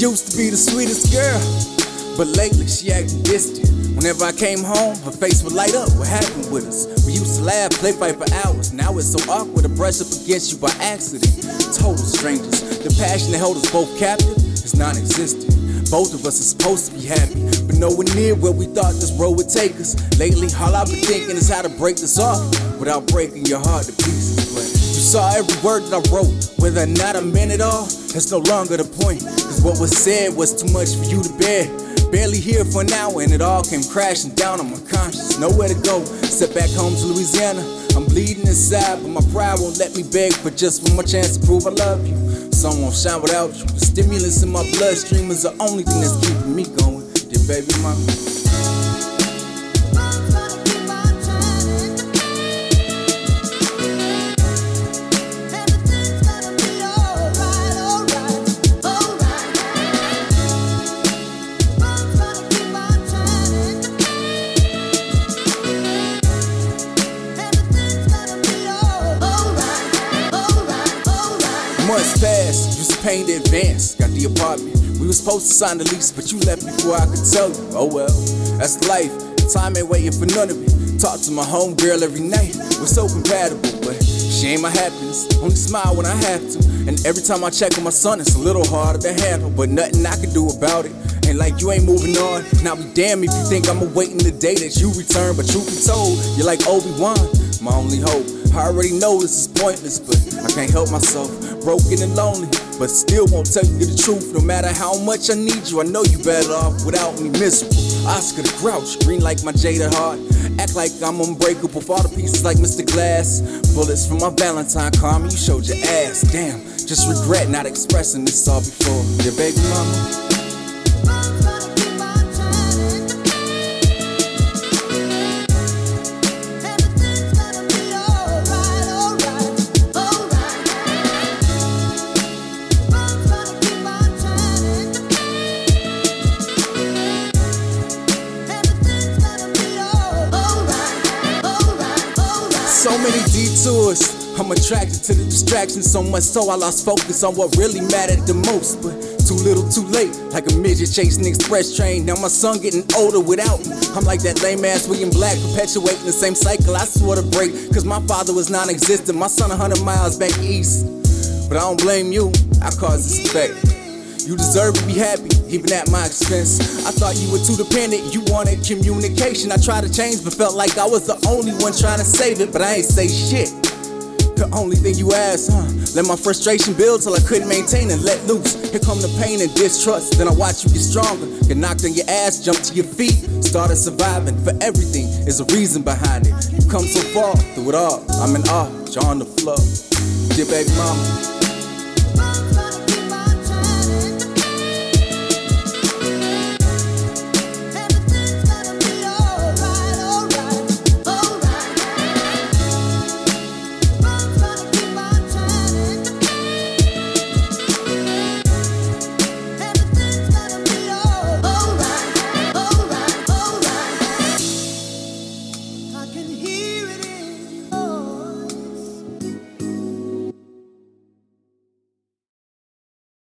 Used to be the sweetest girl, but lately she acting distant. Whenever I came home, her face would light up. What happened with us? We used to laugh, play fight for hours. Now it's so awkward to brush up against you by accident. Total strangers. The passion that held us both captive is non existent. Both of us are supposed to be happy, but nowhere near where we thought this road would take us. Lately, all I've been thinking is how to break this off without breaking your heart to pieces. You saw every word that I wrote, whether or not I meant it all, that's no longer the point. Cause what was said was too much for you to bear. Barely here for hour, and it all came crashing down on my conscience. Nowhere to go, except back home to Louisiana. I'm bleeding inside, but my pride won't let me beg for just one more chance to prove I love you. Sun won't shine without you. The stimulus in my bloodstream is the only thing that's keeping me going. Dear baby mama. Months passed, to pay the advance, got the apartment. We were supposed to sign the lease, but you left before I could tell you. Oh well, that's life. Time ain't waiting for none of it. Talk to my homegirl every night. We're so compatible, but she ain't my happiness. Only smile when I have to. And every time I check on my son, it's a little harder to handle, but nothing I can do about it. Ain't like you ain't moving on. Now be damn if you think I'm awaiting the day that you return. But truth be told, you're like Obi-Wan, my only hope. I already know this is pointless, but I can't help myself. Broken and lonely, but still won't tell you the truth. No matter how much I need you, I know you better off without me miserable. Oscar the Grouch, green like my jaded heart. Act like I'm unbreakable, fall to pieces like Mr. Glass. Bullets from my Valentine, karma, you showed your ass. Damn, just regret not expressing this all before. Your baby mama. So many detours. I'm attracted to the distraction so much so I lost focus on what really mattered the most. But too little, too late. Like a midget chasing express train. Now my son getting older without me. I'm like that lame ass William Black, perpetuating the same cycle. I swore to break, cause my father was non existent. My son 100 miles back east. But I don't blame you, I caused effect. You deserve to be happy, even at my expense. I thought you were too dependent, you wanted communication. I tried to change, but felt like I was the only one trying to save it, but I ain't say shit. The only thing you asked, huh? Let my frustration build till I couldn't maintain and let loose. Here come the pain and distrust. Then I watch you get stronger. Get knocked on your ass, jump to your feet. Started surviving. For everything is a reason behind it. You've come so far through it all. I'm in awe. On the floor. Dear baby mama. Here.